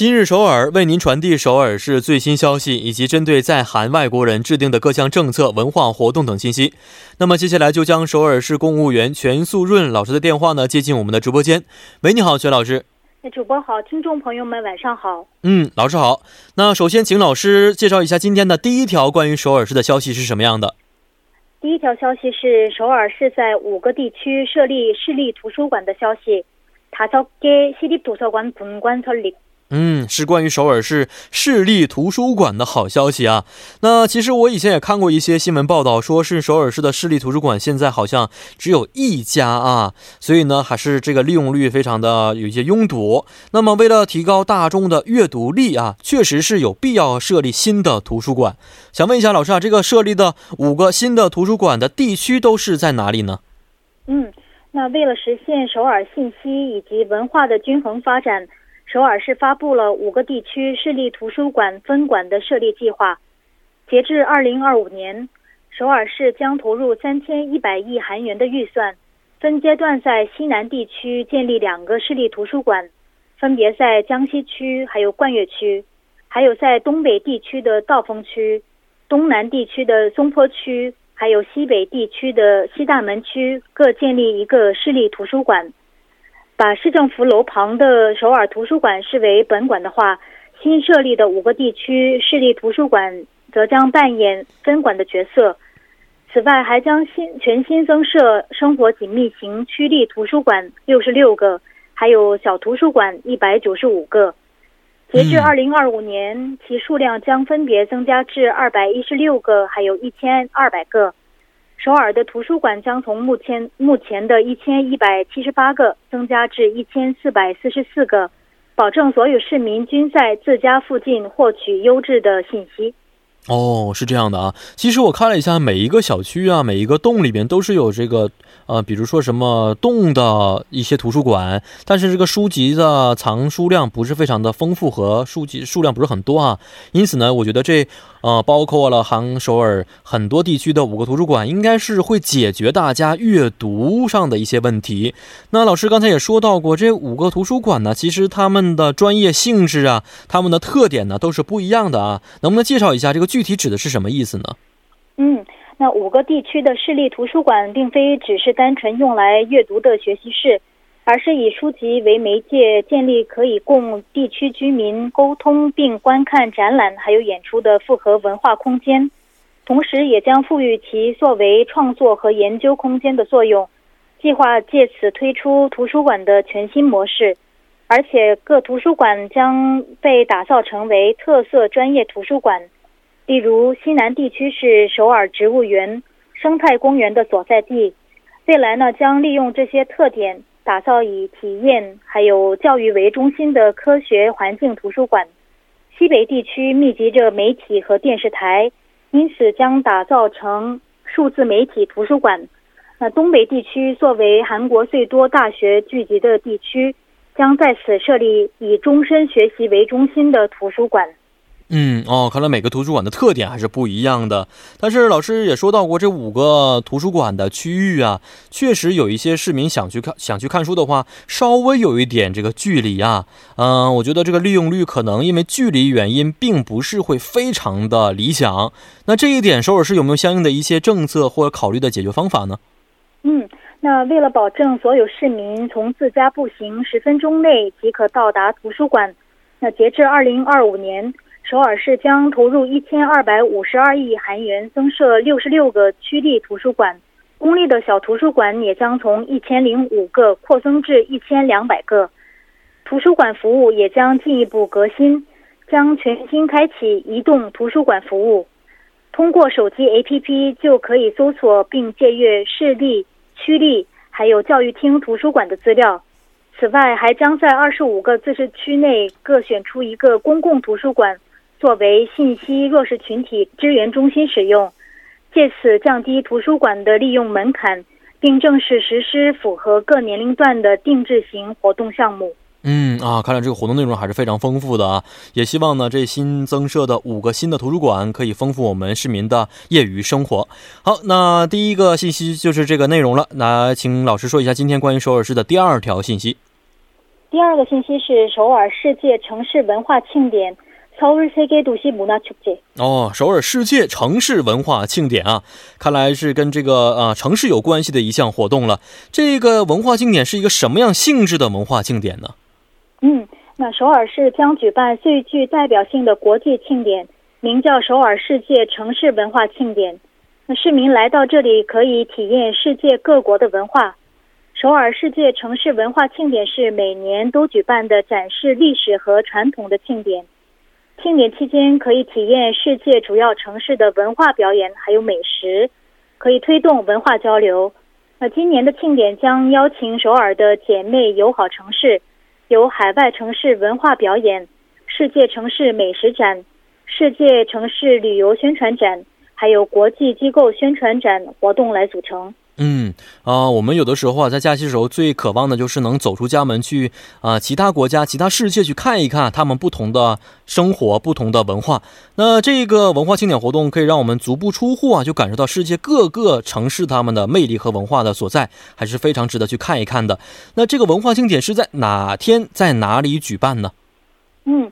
今日首尔为您传递首尔市最新消息，以及针对在韩外国人制定的各项政策、文化活动等信息。那么接下来就将首尔市公务员全素润老师的电话呢接进我们的直播间。喂，你好，全老师。那主播好，听众朋友们晚上好。嗯，老师好。那首先请老师介绍一下今天的第一条关于首尔市的消息是什么样的？第一条消息是首尔市在五个地区设立市立图书馆的消息。다섯개시립도서관분관설 립。 嗯，是关于首尔市市立图书馆的好消息啊。那其实我以前也看过一些新闻报道，说是首尔市的市立图书馆现在好像只有一家啊，所以呢，还是这个利用率非常的有一些拥堵。那么为了提高大众的阅读力啊，确实是有必要设立新的图书馆。想问一下老师啊，这个设立的五个新的图书馆的地区都是在哪里呢？嗯，那为了实现首尔信息以及文化的均衡发展。首尔市发布了五个地区市立图书馆分馆的设立计划。截至二零二五年，首尔市将投入三千一百亿韩元的预算，分阶段在西南地区建立两个市立图书馆，分别在江西区、还有冠岳区，还有在东北地区的道峰区、东南地区的松坡区，还有西北地区的西大门区各建立一个市立图书馆。把市政府楼旁的首尔图书馆视为本馆的话，新设立的五个地区市立图书馆则将扮演分馆的角色。此外，还将新全新增设生活紧密型区立图书馆六十六个，还有小图书馆一百九十五个。截至二零二五年，其数量将分别增加至二百一十六个，还有一千二百个。首尔的图书馆将从目前目前的一千一百七十八个增加至一千四百四十四个，保证所有市民均在自家附近获取优质的信息。哦，是这样的啊。其实我看了一下，每一个小区啊，每一个洞里边都是有这个，呃，比如说什么洞的一些图书馆，但是这个书籍的藏书量不是非常的丰富和书籍数量不是很多啊。因此呢，我觉得这呃，包括了杭首尔很多地区的五个图书馆，应该是会解决大家阅读上的一些问题。那老师刚才也说到过，这五个图书馆呢，其实他们的专业性质啊，他们的特点呢，都是不一样的啊。能不能介绍一下这个？具体指的是什么意思呢？嗯，那五个地区的市立图书馆并非只是单纯用来阅读的学习室，而是以书籍为媒介，建立可以供地区居民沟通并观看展览还有演出的复合文化空间，同时也将赋予其作为创作和研究空间的作用。计划借此推出图书馆的全新模式，而且各图书馆将被打造成为特色专业图书馆。例如，西南地区是首尔植物园、生态公园的所在地，未来呢将利用这些特点，打造以体验还有教育为中心的科学环境图书馆。西北地区密集着媒体和电视台，因此将打造成数字媒体图书馆。那东北地区作为韩国最多大学聚集的地区，将在此设立以终身学习为中心的图书馆。嗯哦，看来每个图书馆的特点还是不一样的。但是老师也说到过，这五个图书馆的区域啊，确实有一些市民想去看、想去看书的话，稍微有一点这个距离啊。嗯，我觉得这个利用率可能因为距离原因，并不是会非常的理想。那这一点，首尔市有没有相应的一些政策或者考虑的解决方法呢？嗯，那为了保证所有市民从自家步行十分钟内即可到达图书馆，那截至二零二五年。首尔市将投入一千二百五十二亿韩元增设六十六个区立图书馆，公立的小图书馆也将从一千零五个扩增至一千两百个。图书馆服务也将进一步革新，将全新开启移动图书馆服务，通过手机 APP 就可以搜索并借阅市立、区立还有教育厅图书馆的资料。此外，还将在二十五个自治区内各选出一个公共图书馆。作为信息弱势群体支援中心使用，借此降低图书馆的利用门槛，并正式实施符合各年龄段的定制型活动项目。嗯啊，看来这个活动内容还是非常丰富的啊！也希望呢，这新增设的五个新的图书馆可以丰富我们市民的业余生活。好，那第一个信息就是这个内容了。那请老师说一下今天关于首尔市的第二条信息。第二个信息是首尔世界城市文化庆典。首尔世界都市문화축제哦，首尔世界城市文化庆典啊，看来是跟这个啊城市有关系的一项活动了。这个文化庆典是一个什么样性质的文化庆典呢？嗯，那首尔市将举办最具代表性的国际庆典，名叫首尔世界城市文化庆典。那市民来到这里可以体验世界各国的文化。首尔世界城市文化庆典是每年都举办的展示历史和传统的庆典。 庆典期间可以体验世界主要城市的文化表演，还有美食，可以推动文化交流。那今年的庆典将邀请首尔的姐妹友好城市，有海外城市文化表演、世界城市美食展、世界城市旅游宣传展，还有国际机构宣传展活动来组成。嗯啊，我们有的时候啊，在假期的时候最渴望的就是能走出家门去啊，其他国家、其他世界去看一看他们不同的生活、不同的文化。那这个文化庆典活动可以让我们足不出户啊，就感受到世界各个城市他们的魅力和文化的所在，还是非常值得去看一看的。那这个文化庆典是在哪天在哪里举办呢？嗯，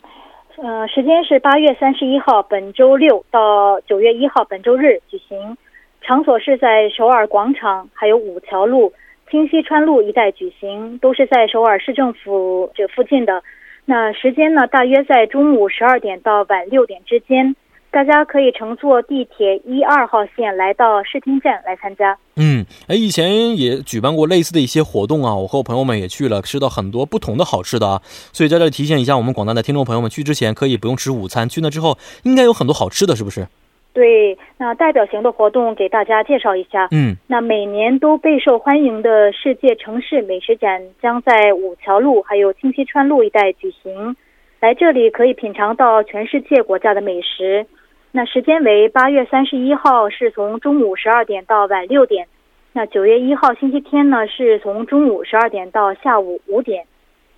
呃，时间是八月三十一号，本周六到九月一号，本周日举行。场所是在首尔广场，还有五桥路、清溪川路一带举行，都是在首尔市政府这附近的。那时间呢，大约在中午十二点到晚六点之间。大家可以乘坐地铁一二号线来到视听站来参加。嗯，哎，以前也举办过类似的一些活动啊，我和我朋友们也去了，吃到很多不同的好吃的啊。所以在这里提醒一下我们广大的听众朋友们，去之前可以不用吃午餐，去那之后应该有很多好吃的，是不是？对，那代表型的活动给大家介绍一下。嗯，那每年都备受欢迎的世界城市美食展将在五桥路还有清溪川路一带举行，来这里可以品尝到全世界国家的美食。那时间为八月三十一号是从中午十二点到晚六点，那九月一号星期天呢是从中午十二点到下午五点，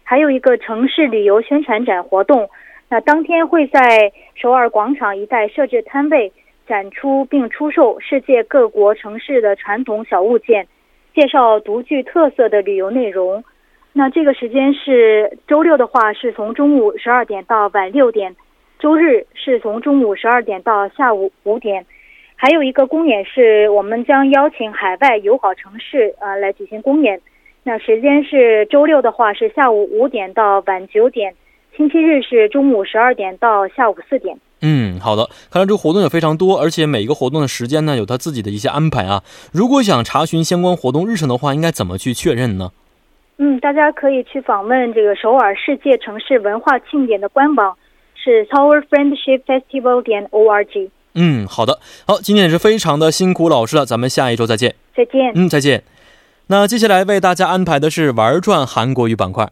还有一个城市旅游宣传展活动，那当天会在首尔广场一带设置摊位。展出并出售世界各国城市的传统小物件，介绍独具特色的旅游内容。那这个时间是周六的话，是从中午十二点到晚六点；周日是从中午十二点到下午五点。还有一个公演是我们将邀请海外友好城市呃来举行公演。那时间是周六的话是下午五点到晚九点，星期日是中午十二点到下午四点。嗯，好的。看来这个活动也非常多，而且每一个活动的时间呢，有他自己的一些安排啊。如果想查询相关活动日程的话，应该怎么去确认呢？嗯，大家可以去访问这个首尔世界城市文化庆典的官网，是 Tower Friendship Festival 点 org。嗯，好的。好，今天也是非常的辛苦老师了，咱们下一周再见。再见。嗯，再见。那接下来为大家安排的是玩转韩国语板块。